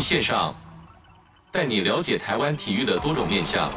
线上，带你了解台湾体育的多种面向。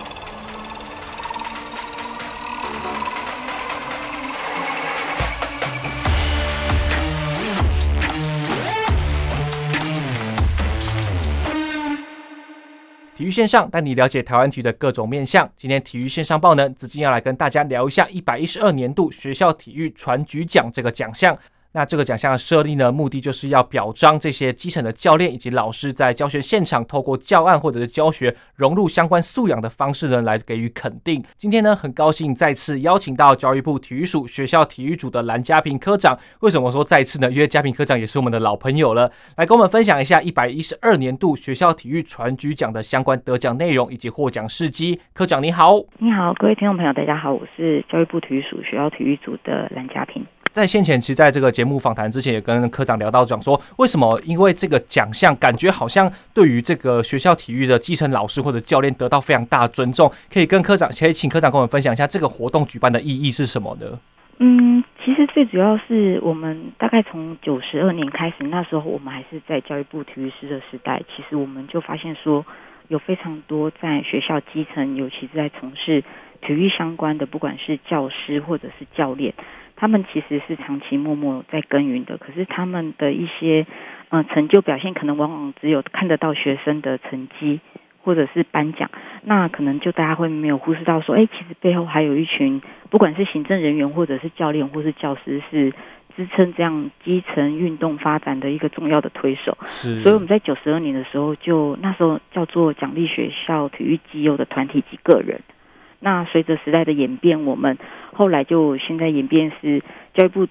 体育线上带你了解台湾体育的各种面向。今天体育线上报呢，子敬要来跟大家聊一下一百一十二年度学校体育传举奖这个奖项。那这个奖项的设立呢，目的就是要表彰这些基层的教练以及老师在教学现场透过教案或者是教学融入相关素养的方式呢，来给予肯定。今天呢，很高兴再次邀请到教育部体育署学校体育组的蓝嘉平科长。为什么说再次呢？因为嘉平科长也是我们的老朋友了，来跟我们分享一下一百一十二年度学校体育传局奖的相关得奖内容以及获奖事迹。科长你好，你好，各位听众朋友，大家好，我是教育部体育署学校体育组的蓝嘉平。在先前，其实在这个节目访谈之前，也跟科长聊到，讲说为什么？因为这个奖项感觉好像对于这个学校体育的基层老师或者教练得到非常大的尊重，可以跟科长，可以请科长跟我们分享一下这个活动举办的意义是什么呢？嗯，其实最主要是我们大概从九十二年开始，那时候我们还是在教育部体育司的时代，其实我们就发现说，有非常多在学校基层，尤其是在从事体育相关的，不管是教师或者是教练。他们其实是长期默默在耕耘的，可是他们的一些呃成就表现，可能往往只有看得到学生的成绩或者是颁奖，那可能就大家会没有忽视到说，哎，其实背后还有一群不管是行政人员或者是教练或是教师，是支撑这样基层运动发展的一个重要的推手。是，所以我们在九十二年的时候，就那时候叫做奖励学校体育绩优的团体及个人。那随着时代的演变，我们后来就现在演变是教育部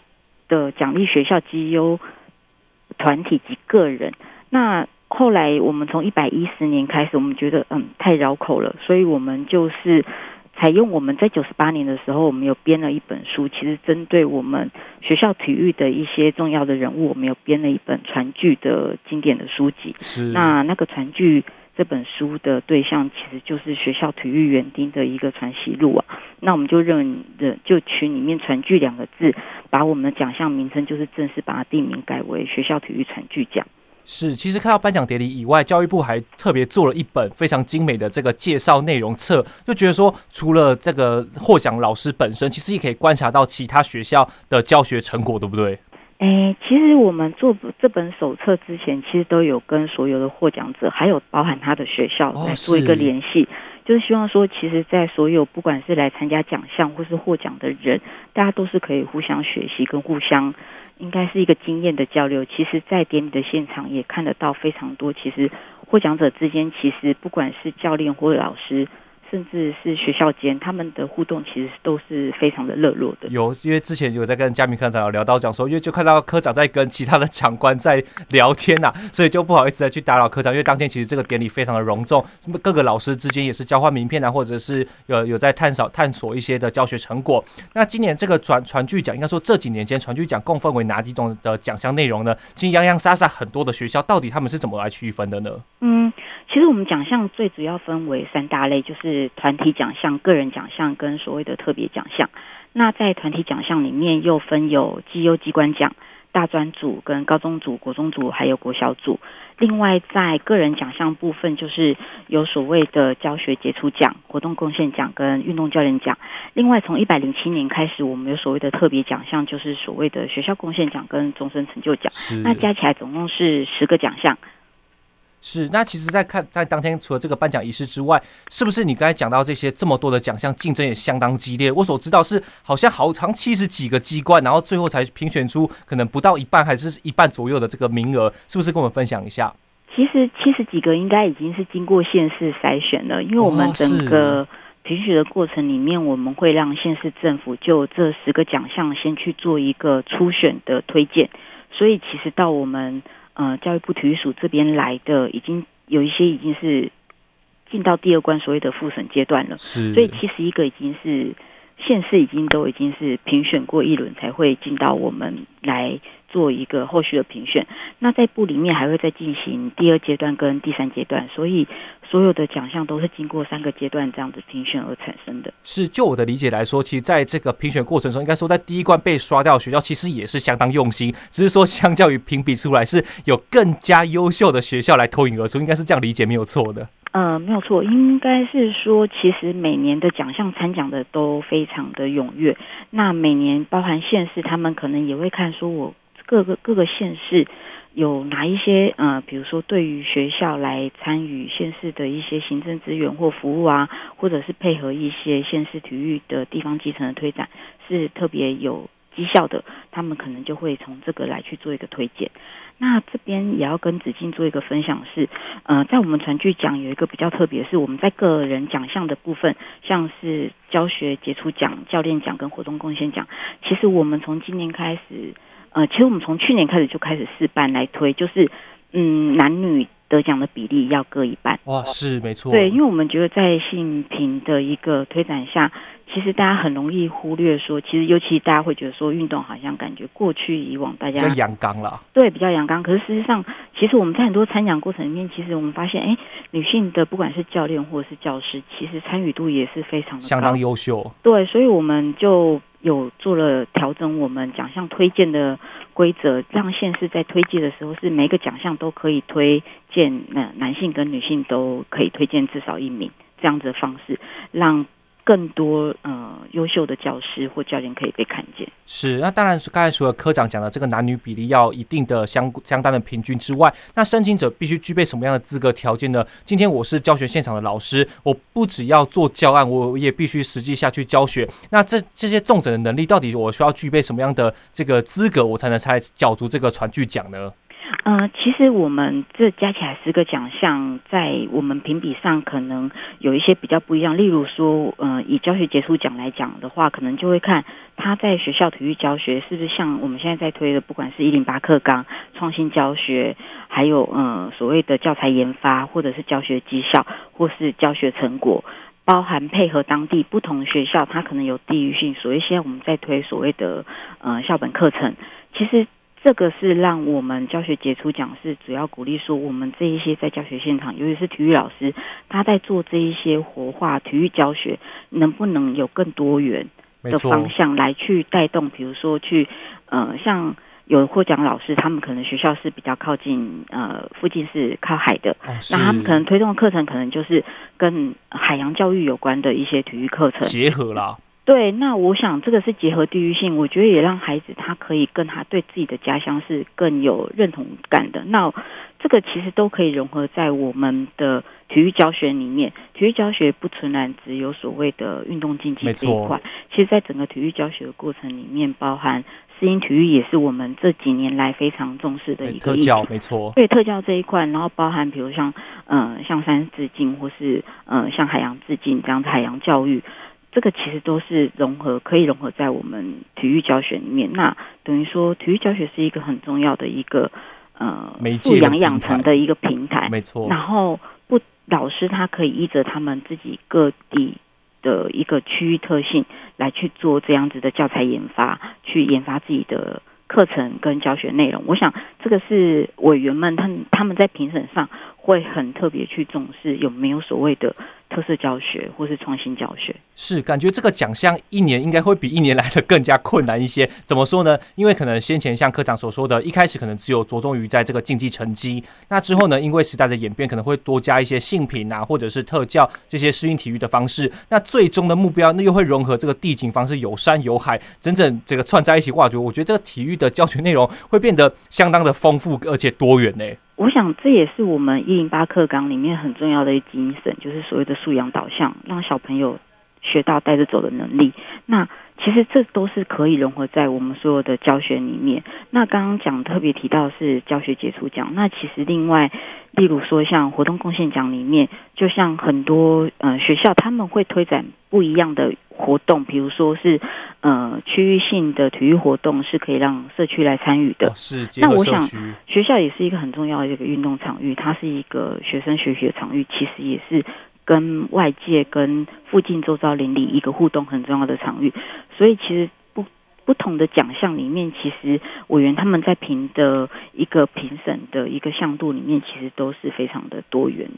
的奖励学校绩优团体及个人。那后来我们从一百一十年开始，我们觉得嗯太绕口了，所以我们就是采用我们在九十八年的时候，我们有编了一本书，其实针对我们学校体育的一些重要的人物，我们有编了一本传剧的经典的书籍。是那那个传记。这本书的对象其实就是学校体育园丁的一个传习录啊，那我们就认的就取里面“传具”两个字，把我们的奖项名称就是正式把它定名改为学校体育传具奖。是，其实看到颁奖典礼以外，教育部还特别做了一本非常精美的这个介绍内容册，就觉得说除了这个获奖老师本身，其实也可以观察到其他学校的教学成果，对不对？哎，其实我们做这本手册之前，其实都有跟所有的获奖者，还有包含他的学校来做一个联系，就是希望说，其实，在所有不管是来参加奖项或是获奖的人，大家都是可以互相学习跟互相，应该是一个经验的交流。其实，在典礼的现场也看得到非常多，其实获奖者之间，其实不管是教练或老师。甚至是学校间，他们的互动其实都是非常的热络的。有，因为之前有在跟嘉明科长有聊到讲说，因为就看到科长在跟其他的长官在聊天呐、啊，所以就不好意思再去打扰科长。因为当天其实这个典礼非常的隆重，各个老师之间也是交换名片啊，或者是有有在探索探索一些的教学成果。那今年这个传传剧奖，应该说这几年间传剧奖共分为哪几种的奖项内容呢？其实洋洋洒洒很多的学校，到底他们是怎么来区分的呢？嗯。其实我们奖项最主要分为三大类，就是团体奖项、个人奖项跟所谓的特别奖项。那在团体奖项里面，又分有绩优机关奖、大专组、跟高中组、国中组，还有国小组。另外，在个人奖项部分，就是有所谓的教学杰出奖、活动贡献奖跟运动教练奖。另外，从一百零七年开始，我们有所谓的特别奖项，就是所谓的学校贡献奖跟终身成就奖。那加起来总共是十个奖项。是，那其实，在看在当天，除了这个颁奖仪式之外，是不是你刚才讲到这些这么多的奖项，竞争也相当激烈？我所知道是好像好长七十几个机关，然后最后才评选出可能不到一半，还是一半左右的这个名额，是不是跟我们分享一下？其实七十几个应该已经是经过县市筛选了，因为我们整个评选的过程里面，我们会让县市政府就这十个奖项先去做一个初选的推荐，所以其实到我们。呃，教育部体育署这边来的已经有一些已经是进到第二关所谓的复审阶段了，是，所以七十一个已经是县市已经都已经是评选过一轮才会进到我们来做一个后续的评选。那在部里面还会再进行第二阶段跟第三阶段，所以所有的奖项都是经过三个阶段这样子评选而产生的。是，就我的理解来说，其实在这个评选过程中，应该说在第一关被刷掉的学校，其实也是相当用心，只是说相较于评比出来，是有更加优秀的学校来脱颖而出，应该是这样理解没有错的。呃，没有错，应该是说，其实每年的奖项参奖的都非常的踊跃。那每年包含县市，他们可能也会看说，我各个各个县市有哪一些呃，比如说对于学校来参与县市的一些行政资源或服务啊，或者是配合一些县市体育的地方基层的推展，是特别有绩效的，他们可能就会从这个来去做一个推荐。那这边也要跟子敬做一个分享是，呃，在我们传剧奖有一个比较特别，是我们在个人奖项的部分，像是教学杰出奖、教练奖跟活动贡献奖，其实我们从今年开始，呃，其实我们从去年开始就开始试办来推，就是嗯，男女得奖的比例要各一半。哇，是没错。对，因为我们觉得在性平的一个推展下。其实大家很容易忽略说，其实尤其大家会觉得说，运动好像感觉过去以往大家比较阳刚了，对，比较阳刚。可是事实上，其实我们在很多参奖过程里面，其实我们发现，哎，女性的不管是教练或者是教师，其实参与度也是非常的相当优秀。对，所以我们就有做了调整，我们奖项推荐的规则，让县市在推荐的时候，是每个奖项都可以推荐，那男性跟女性都可以推荐至少一名这样子的方式，让。更多呃优秀的教师或教练可以被看见。是，那当然是刚才除了科长讲的这个男女比例要一定的相相当的平均之外，那申请者必须具备什么样的资格条件呢？今天我是教学现场的老师，我不只要做教案，我也必须实际下去教学。那这这些重整的能力，到底我需要具备什么样的这个资格，我才能才角逐这个传剧奖呢？呃，其实我们这加起来十个奖项，在我们评比上可能有一些比较不一样。例如说，呃，以教学杰出奖来讲的话，可能就会看他在学校体育教学是不是像我们现在在推的，不管是一零八课纲、创新教学，还有呃所谓的教材研发，或者是教学绩效，或是教学成果，包含配合当地不同学校，它可能有地域性。所以现在我们在推所谓的呃校本课程，其实。这个是让我们教学杰出奖是主要鼓励说，我们这一些在教学现场，尤其是体育老师，他在做这一些活化体育教学，能不能有更多元的方向来去带动？比如说去呃，像有获奖老师，他们可能学校是比较靠近呃附近是靠海的，哦、那他们可能推动的课程可能就是跟海洋教育有关的一些体育课程结合了。对，那我想这个是结合地域性，我觉得也让孩子他可以跟他对自己的家乡是更有认同感的。那这个其实都可以融合在我们的体育教学里面。体育教学不纯然只有所谓的运动竞技这一块，其实在整个体育教学的过程里面，包含适应体育也是我们这几年来非常重视的一个特教，没错。对特教这一块，然后包含比如像嗯、呃、向山致敬，或是嗯、呃、向海洋致敬这样子海洋教育。这个其实都是融合，可以融合在我们体育教学里面。那等于说，体育教学是一个很重要的一个呃素养养成的一个平台。没错。然后不，老师他可以依着他们自己各地的一个区域特性来去做这样子的教材研发，去研发自己的课程跟教学内容。我想这个是委员们他们他们在评审上会很特别去重视有没有所谓的。特色教学或是创新教学，是感觉这个奖项一年应该会比一年来的更加困难一些。怎么说呢？因为可能先前像科长所说的，一开始可能只有着重于在这个竞技成绩，那之后呢，因为时代的演变，可能会多加一些性品啊，或者是特教这些适应体育的方式。那最终的目标，那又会融合这个地景方式，有山有海，整整这个串在一起。哇，觉我觉得这个体育的教学内容会变得相当的丰富而且多元呢。我想这也是我们一零八课纲里面很重要的一精神，就是所谓的素养导向，让小朋友学到带着走的能力。那其实这都是可以融合在我们所有的教学里面。那刚刚讲特别提到是教学杰出奖，那其实另外，例如说像活动贡献奖里面，就像很多呃学校他们会推展不一样的活动，比如说是呃区域性的体育活动是可以让社区来参与的。哦、是，那我想学校也是一个很重要的一个运动场域，它是一个学生学习的场域，其实也是。跟外界、跟附近周遭邻里一个互动很重要的场域，所以其实不不同的奖项里面，其实委员他们在评的一个评审的一个向度里面，其实都是非常的多元。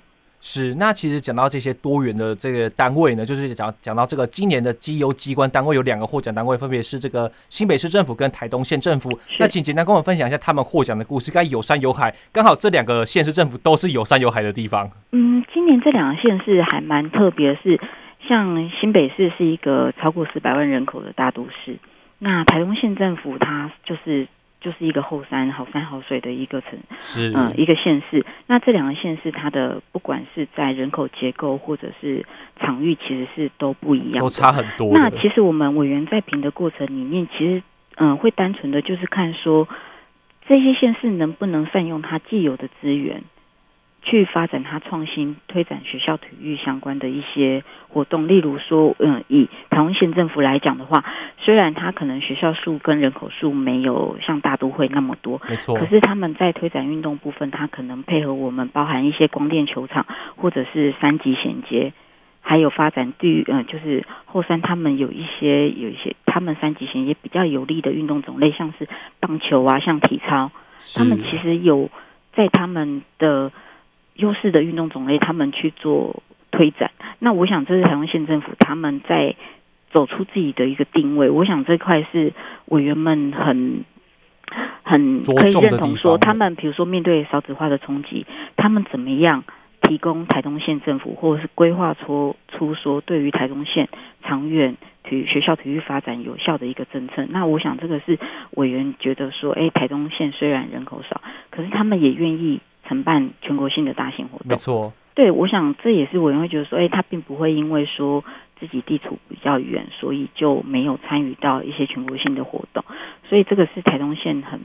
是，那其实讲到这些多元的这个单位呢，就是讲讲到这个今年的绩优机关单位有两个获奖单位，分别是这个新北市政府跟台东县政府。那请简单跟我们分享一下他们获奖的故事。该有山有海，刚好这两个县市政府都是有山有海的地方。嗯，今年这两个县市还蛮特别，是像新北市是一个超过四百万人口的大都市，那台东县政府它就是。就是一个后山好山好水的一个城，是嗯一个县市。那这两个县市，它的不管是在人口结构或者是场域，其实是都不一样，都差很多。那其实我们委员在评的过程里面，其实嗯会单纯的就是看说这些县市能不能善用它既有的资源。去发展他创新、推展学校体育相关的一些活动，例如说，嗯，以台湾县政府来讲的话，虽然他可能学校数跟人口数没有像大都会那么多，没错，可是他们在推展运动部分，他可能配合我们，包含一些光电球场或者是三级衔接，还有发展对于，嗯，就是后山他们有一些有一些他们三级衔接比较有利的运动种类，像是棒球啊，像体操，他们其实有在他们的。优势的运动种类，他们去做推展。那我想，这是台湾县政府他们在走出自己的一个定位。我想这块是委员们很很可以认同说，他们比如说面对少子化的冲击，他们怎么样提供台东县政府，或者是规划出出说对于台东县长远体育学校体育发展有效的一个政策。那我想，这个是委员觉得说，哎，台东县虽然人口少，可是他们也愿意。承办全国性的大型活动，没错。对，我想这也是委员会觉得说，哎，他并不会因为说自己地处比较远，所以就没有参与到一些全国性的活动。所以这个是台东县很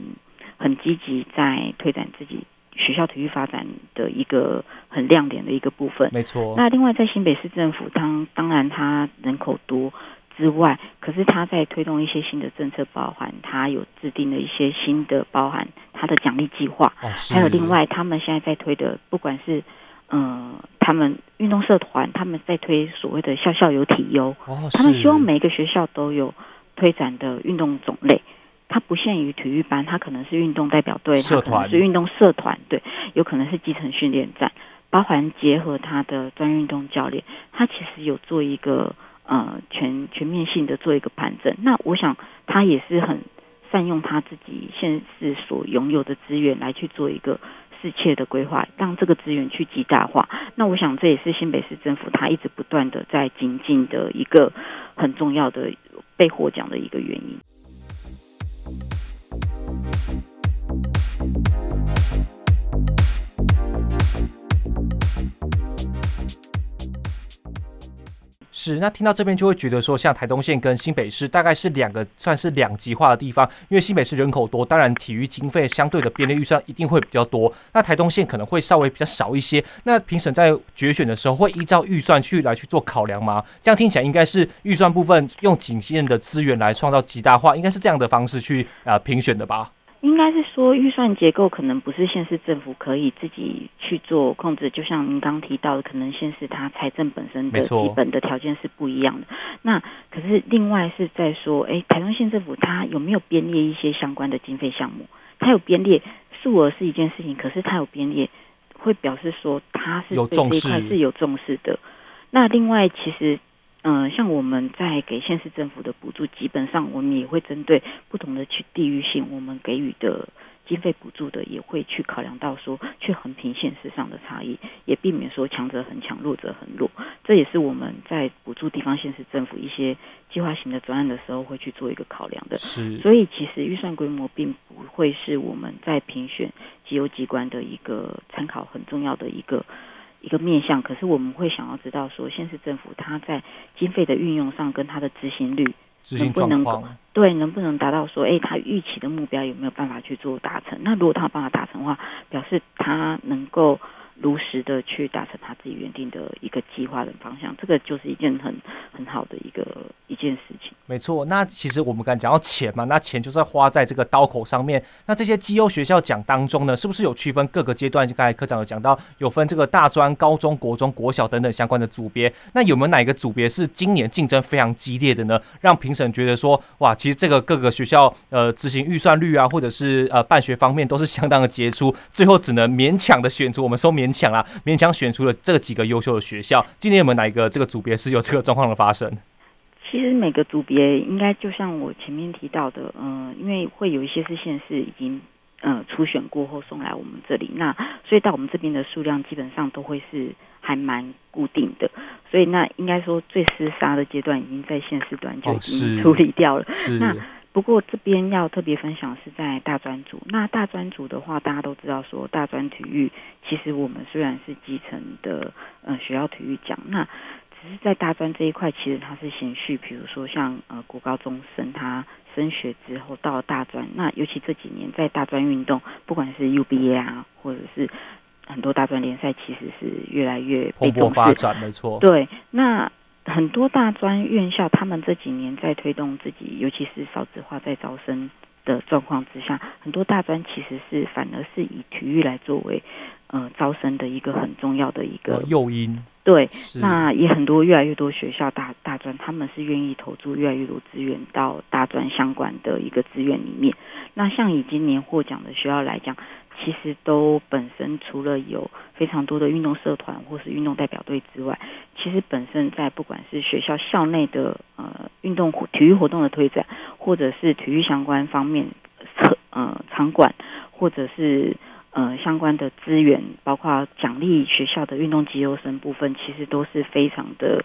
很积极在推展自己学校体育发展的一个很亮点的一个部分。没错。那另外在新北市政府，当当然它人口多。之外，可是他在推动一些新的政策，包含他有制定了一些新的，包含他的奖励计划，哦、还有另外他们现在在推的，不管是嗯、呃，他们运动社团，他们在推所谓的校校有体优，哦、他们希望每一个学校都有推展的运动种类，它不限于体育班，它可能是运动代表队，它可能是运动社团，对，有可能是基层训练站，包含结合他的专业运动教练，他其实有做一个。呃，全全面性的做一个盘整，那我想他也是很善用他自己现时所拥有的资源来去做一个适切的规划，让这个资源去极大化。那我想这也是新北市政府他一直不断的在精进的一个很重要的被获奖的一个原因。是，那听到这边就会觉得说，像台东县跟新北市大概是两个算是两极化的地方，因为新北市人口多，当然体育经费相对的编列预算一定会比较多，那台东县可能会稍微比较少一些。那评审在决选的时候会依照预算去来去做考量吗？这样听起来应该是预算部分用仅限的资源来创造极大化，应该是这样的方式去啊评选的吧？应该是说，预算结构可能不是县市政府可以自己去做控制，就像您刚提到的，可能县市它财政本身的基本的条件是不一样的。那可是另外是在说，哎，台中县政府它有没有编列一些相关的经费项目？它有编列，数额是一件事情，可是它有编列，会表示说它是对这一块是有重视的。那另外其实。嗯、呃，像我们在给县市政府的补助，基本上我们也会针对不同的区地域性，我们给予的经费补助的也会去考量到说，去横平县市上的差异，也避免说强者很强，弱者很弱。这也是我们在补助地方县市政府一些计划型的专案的时候会去做一个考量的。是，所以其实预算规模并不会是我们在评选绩优机关的一个参考很重要的一个。一个面向，可是我们会想要知道说，县市政府它在经费的运用上跟它的执行率能不能够对，能不能达到说，哎，他预期的目标有没有办法去做达成？那如果他有办法达成的话，表示他能够如实的去达成他自己原定的一个计划的方向，这个就是一件很很好的一个一件事情。没错，那其实我们刚才讲到钱嘛，那钱就是要花在这个刀口上面。那这些绩优学校奖当中呢，是不是有区分各个阶段？刚才科长有讲到，有分这个大专、高中、国中、国小等等相关的组别。那有没有哪一个组别是今年竞争非常激烈的呢？让评审觉得说，哇，其实这个各个学校呃执行预算率啊，或者是呃办学方面都是相当的杰出，最后只能勉强的选出，我们说勉强啊，勉强选出了这几个优秀的学校。今年有没有哪一个这个组别是有这个状况的发生？其实每个组别应该就像我前面提到的，嗯、呃，因为会有一些是县市已经呃初选过后送来我们这里，那所以到我们这边的数量基本上都会是还蛮固定的，所以那应该说最厮杀的阶段已经在县市端就已经处理掉了。那不过这边要特别分享是在大专组，那大专组的话，大家都知道说大专体育其实我们虽然是基层的呃学校体育奖，那只是在大专这一块，其实它是延续，比如说像呃国高中生他升学之后到大专，那尤其这几年在大专运动，不管是 UBA 啊，或者是很多大专联赛，其实是越来越蓬勃发展，没错。对，那很多大专院校，他们这几年在推动自己，尤其是少子化在招生的状况之下，很多大专其实是反而是以体育来作为呃招生的一个很重要的一个诱因。对，那也很多越来越多学校大大专，他们是愿意投注越来越多资源到大专相关的一个资源里面。那像以今年获奖的学校来讲，其实都本身除了有非常多的运动社团或是运动代表队之外，其实本身在不管是学校校内的呃运动体育活动的推展，或者是体育相关方面呃场馆，或者是。呃，相关的资源，包括奖励学校的运动绩优生部分，其实都是非常的，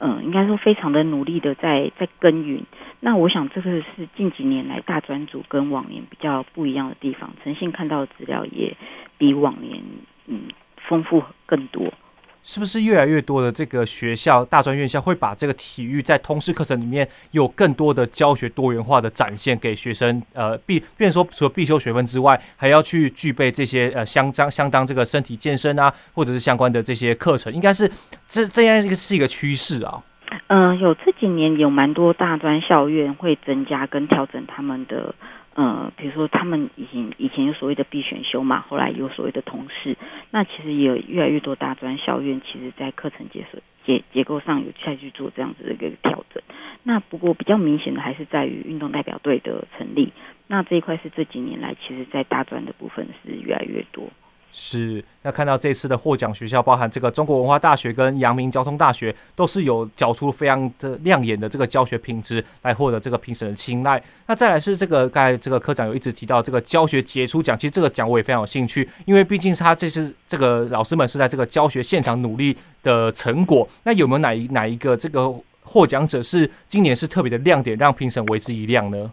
嗯、呃，应该说非常的努力的在在耕耘。那我想，这个是近几年来大专组跟往年比较不一样的地方，诚信看到的资料也比往年嗯丰富更多。是不是越来越多的这个学校大专院校会把这个体育在通识课程里面有更多的教学多元化的展现给学生？呃，必，变成说除了必修学分之外，还要去具备这些呃相当相当这个身体健身啊，或者是相关的这些课程，应该是这这样一个是一个趋势啊。嗯、有这几年有蛮多大专校院会增加跟调整他们的。呃，比如说他们以前以前有所谓的必选修嘛，后来有所谓的通识，那其实也有越来越多大专校院，其实在课程结结结构上有再去做这样子的一个调整。那不过比较明显的还是在于运动代表队的成立，那这一块是这几年来其实在大专的部分是越来越多。是，那看到这次的获奖学校，包含这个中国文化大学跟阳明交通大学，都是有缴出非常的亮眼的这个教学品质，来获得这个评审的青睐。那再来是这个刚才这个科长有一直提到这个教学杰出奖，其实这个奖我也非常有兴趣，因为毕竟是他这次这个老师们是在这个教学现场努力的成果。那有没有哪一哪一个这个获奖者是今年是特别的亮点，让评审为之一亮呢？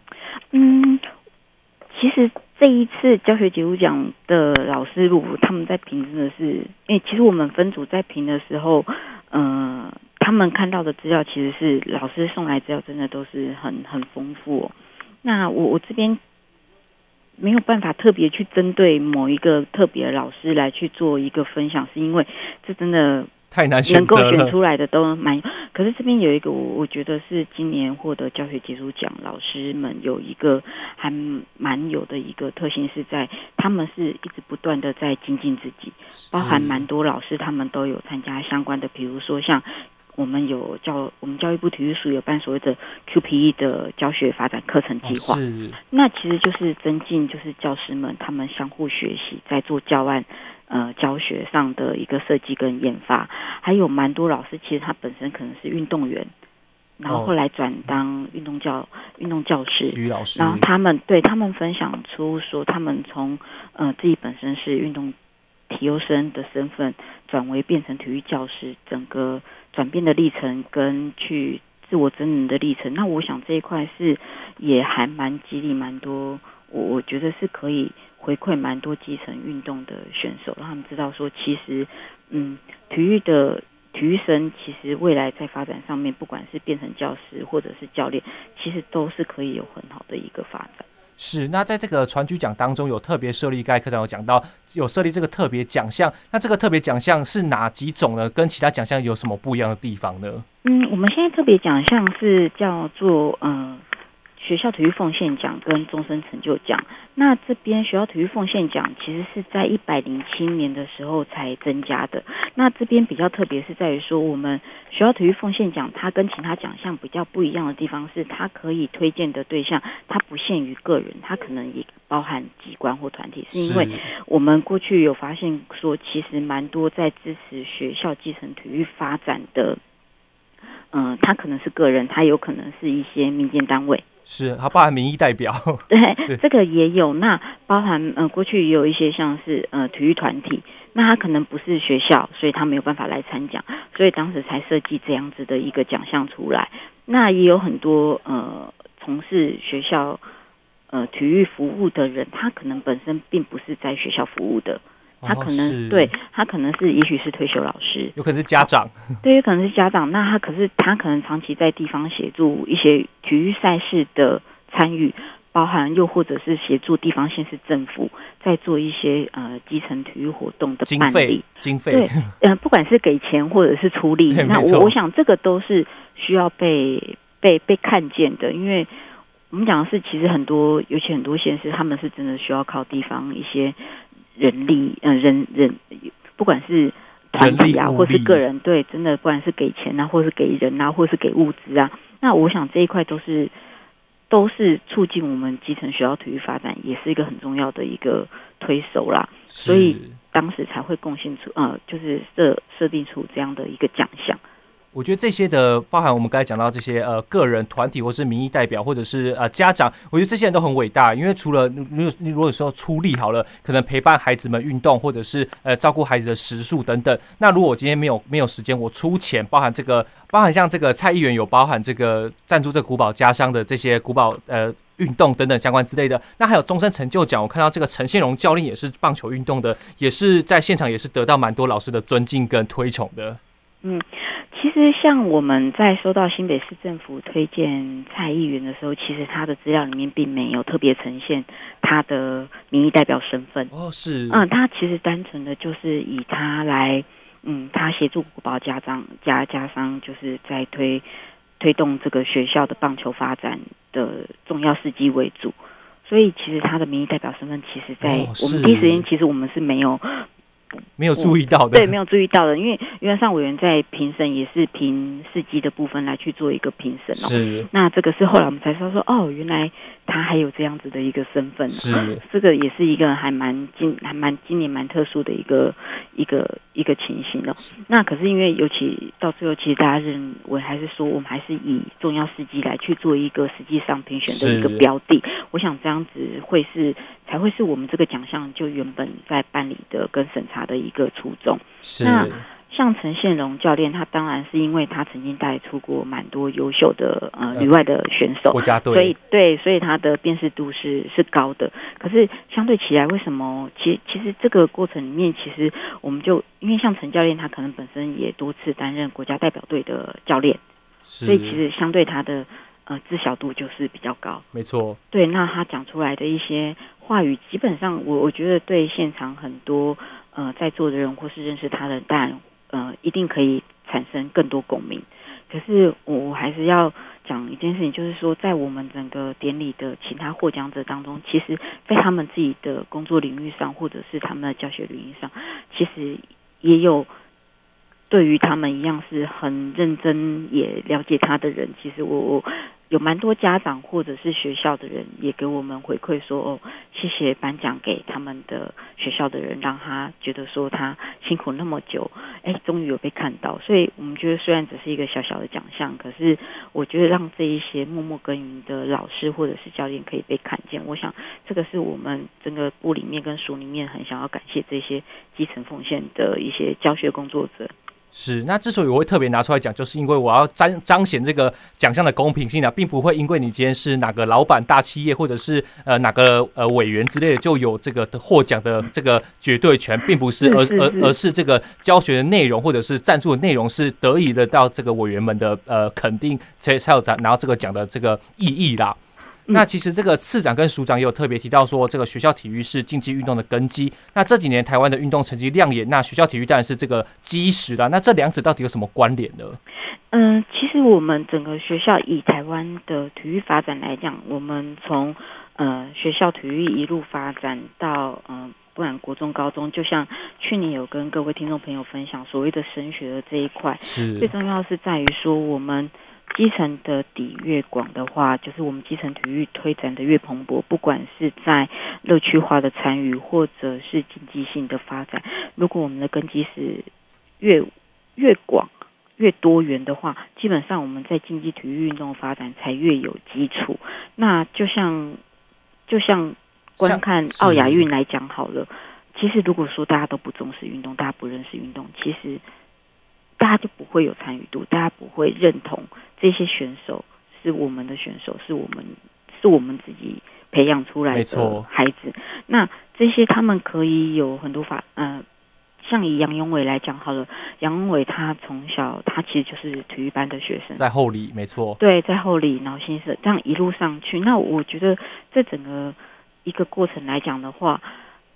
其实。这一次教学杰出奖的老师部，他们在评真的是，因为其实我们分组在评的时候，嗯、他们看到的资料其实是老师送来资料，真的都是很很丰富哦。那我我这边没有办法特别去针对某一个特别的老师来去做一个分享，是因为这真的。太难选择了，能够选出来的都蛮，可是这边有一个我我觉得是今年获得教学杰出奖老师们有一个还蛮有的一个特性是在他们是一直不断的在精进自己，包含蛮多老师他们都有参加相关的，比如说像我们有教我们教育部体育署有办所谓的 QPE 的教学发展课程计划，是。那其实就是增进就是教师们他们相互学习在做教案。呃，教学上的一个设计跟研发，还有蛮多老师，其实他本身可能是运动员，然后后来转当运动教运动教师，体育老师，然后他们对他们分享出说，他们从呃自己本身是运动体优生的身份，转为变成体育教师，整个转变的历程跟去自我真人的历程。那我想这一块是也还蛮激励蛮多，我我觉得是可以。回馈蛮多基层运动的选手，让他们知道说，其实，嗯，体育的体育生其实未来在发展上面，不管是变成教师或者是教练，其实都是可以有很好的一个发展。是，那在这个传举奖当中，有特别设立，刚才科长有讲到，有设立这个特别奖项。那这个特别奖项是哪几种呢？跟其他奖项有什么不一样的地方呢？嗯，我们现在特别奖项是叫做嗯。呃学校体育奉献奖跟终身成就奖，那这边学校体育奉献奖其实是在一百零七年的时候才增加的。那这边比较特别是在于说，我们学校体育奉献奖它跟其他奖项比较不一样的地方是，它可以推荐的对象，它不限于个人，它可能也包含机关或团体，是因为我们过去有发现说，其实蛮多在支持学校基层体育发展的，嗯、呃，它可能是个人，他有可能是一些民间单位。是，他包含民意代表，对，对这个也有。那包含呃，过去也有一些像是呃体育团体，那他可能不是学校，所以他没有办法来参奖，所以当时才设计这样子的一个奖项出来。那也有很多呃从事学校呃体育服务的人，他可能本身并不是在学校服务的。他可能、哦、对他可能是，也许是退休老师，有可能是家长，对，有可能是家长。那他可是他可能长期在地方协助一些体育赛事的参与，包含又或者是协助地方县市政府在做一些呃基层体育活动的办理经费。经费对，呃，不管是给钱或者是出力，那我我想这个都是需要被被被看见的，因为我们讲的是其实很多，尤其很多县市，他们是真的需要靠地方一些。人力，嗯、呃，人人，不管是团体啊，或是个人，对，真的，不管是给钱啊，或是给人啊，或是给物资啊，那我想这一块都是都是促进我们基层学校体育发展，也是一个很重要的一个推手啦。所以当时才会贡献出，呃，就是设设定出这样的一个奖项。我觉得这些的包含我们刚才讲到这些呃个人团体或是民意代表或者是呃家长，我觉得这些人都很伟大，因为除了如果如果说出力好了，可能陪伴孩子们运动或者是呃照顾孩子的食宿等等。那如果我今天没有没有时间，我出钱，包含这个包含像这个蔡议员有包含这个赞助这个谷保家商的这些古堡呃运动等等相关之类的。那还有终身成就奖，我看到这个陈宪荣教练也是棒球运动的，也是在现场也是得到蛮多老师的尊敬跟推崇的。嗯。其实，像我们在收到新北市政府推荐蔡议员的时候，其实他的资料里面并没有特别呈现他的民意代表身份。哦，是，嗯，他其实单纯的就是以他来，嗯，他协助国宝家长家家商，就是在推推动这个学校的棒球发展的重要事迹为主。所以，其实他的民意代表身份，其实在我们第一时间，其实我们是没有。没有注意到的，对，没有注意到的，因为原来上委员在评审也是凭事迹的部分来去做一个评审哦。是，那这个是后来我们才知道说，哦，原来他还有这样子的一个身份。是，这个也是一个还蛮今还蛮今年蛮特殊的一个一个一个情形哦。那可是因为尤其到最后，其实大家认为还是说，我们还是以重要事迹来去做一个实际上评选的一个标的。我想这样子会是。才会是我们这个奖项就原本在办理的跟审查的一个初衷。是。那像陈宪荣教练，他当然是因为他曾经带出过蛮多优秀的呃旅外的选手，国家队，所以对，所以他的辨识度是是高的。可是相对起来，为什么？其其实这个过程里面，其实我们就因为像陈教练，他可能本身也多次担任国家代表队的教练，所以其实相对他的呃知晓度就是比较高。没错。对，那他讲出来的一些。话语基本上，我我觉得对现场很多呃在座的人或是认识他的，但呃一定可以产生更多共鸣。可是我我还是要讲一件事情，就是说在我们整个典礼的其他获奖者当中，其实在他们自己的工作领域上，或者是他们的教学领域上，其实也有对于他们一样是很认真也了解他的人。其实我我。有蛮多家长或者是学校的人也给我们回馈说哦，谢谢颁奖给他们的学校的人，让他觉得说他辛苦那么久，哎，终于有被看到。所以我们觉得虽然只是一个小小的奖项，可是我觉得让这一些默默耕耘的老师或者是教练可以被看见，我想这个是我们整个部里面跟署里面很想要感谢这些基层奉献的一些教学工作者。是，那之所以我会特别拿出来讲，就是因为我要彰彰显这个奖项的公平性啊，并不会因为你今天是哪个老板、大企业，或者是呃哪个呃委员之类的，就有这个获奖的这个绝对权，并不是，而而而是这个教学的内容或者是赞助的内容是得以得到这个委员们的呃肯定，才才有拿拿到这个奖的这个意义啦。那其实这个次长跟署长也有特别提到说，这个学校体育是竞技运动的根基。那这几年台湾的运动成绩亮眼，那学校体育当然是这个基石啦。那这两者到底有什么关联呢？嗯，其实我们整个学校以台湾的体育发展来讲，我们从呃学校体育一路发展到嗯。呃不管国中、高中，就像去年有跟各位听众朋友分享所谓的升学的这一块，是最重要是在于说，我们基层的底越广的话，就是我们基层体育推展的越蓬勃。不管是在乐趣化的参与，或者是经济性的发展，如果我们的根基是越越广、越多元的话，基本上我们在竞技体育运动的发展才越有基础。那就像就像。观看奥亚运来讲好了，其实如果说大家都不重视运动，大家不认识运动，其实大家就不会有参与度，大家不会认同这些选手是我们的选手，是我们是我们自己培养出来的孩子。那这些他们可以有很多法，呃，像以杨永伟来讲好了，杨永伟他从小他其实就是体育班的学生，在后里没错，对，在后里然后新社这样一路上去，那我觉得这整个。一个过程来讲的话，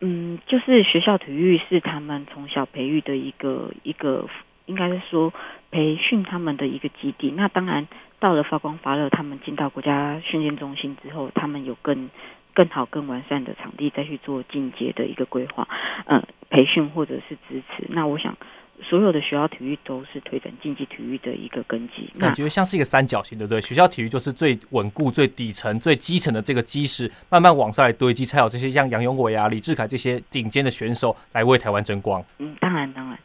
嗯，就是学校体育是他们从小培育的一个一个，应该是说培训他们的一个基地。那当然到了发光发热，他们进到国家训练中心之后，他们有更更好、更完善的场地再去做进阶的一个规划，呃，培训或者是支持。那我想。所有的学校体育都是推展竞技体育的一个根基，感觉像是一个三角形，对不对？学校体育就是最稳固、最底层、最基层的这个基石，慢慢往上来堆积，才有这些像杨永伟啊、李志凯这些顶尖的选手来为台湾争光。嗯，当然，当然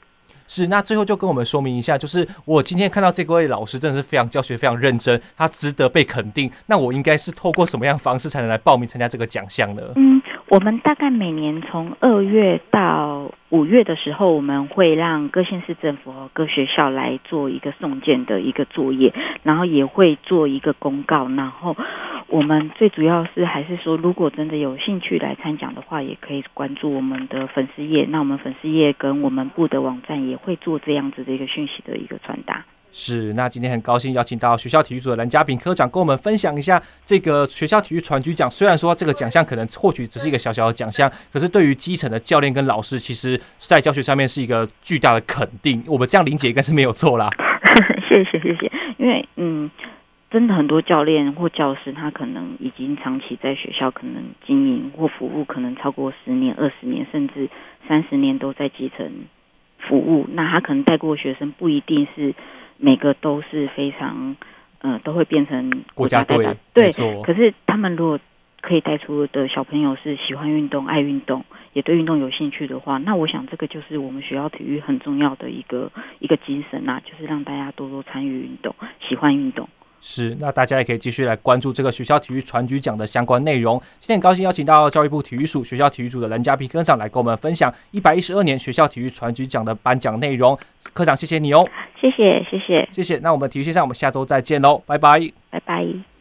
是。那最后就跟我们说明一下，就是我今天看到这位老师真的是非常教学非常认真，他值得被肯定。那我应该是透过什么样方式才能来报名参加这个奖项呢？嗯。我们大概每年从二月到五月的时候，我们会让各县市政府和各学校来做一个送件的一个作业，然后也会做一个公告。然后我们最主要是还是说，如果真的有兴趣来参奖的话，也可以关注我们的粉丝页。那我们粉丝页跟我们部的网站也会做这样子的一个讯息的一个传达。是，那今天很高兴邀请到学校体育组的蓝嘉秉科长跟我们分享一下这个学校体育传局奖。虽然说这个奖项可能或许只是一个小小的奖项，可是对于基层的教练跟老师，其实在教学上面是一个巨大的肯定。我们这样理解应该是没有错啦。谢谢谢谢，因为嗯，真的很多教练或教师，他可能已经长期在学校可能经营或服务，可能超过十年、二十年，甚至三十年都在基层服务。那他可能带过学生不一定是。每个都是非常，呃，都会变成国家代表。对，可是他们如果可以带出的小朋友是喜欢运动、爱运动，也对运动有兴趣的话，那我想这个就是我们学校体育很重要的一个一个精神啊，就是让大家多多参与运动，喜欢运动。是，那大家也可以继续来关注这个学校体育传局奖的相关内容。今天很高兴邀请到教育部体育署学校体育组的蓝家平科长来跟我们分享一百一十二年学校体育传局奖的颁奖内容。科长，谢谢你哦。谢谢，谢谢，谢谢。那我们体育线上，我们下周再见喽，拜拜，拜拜。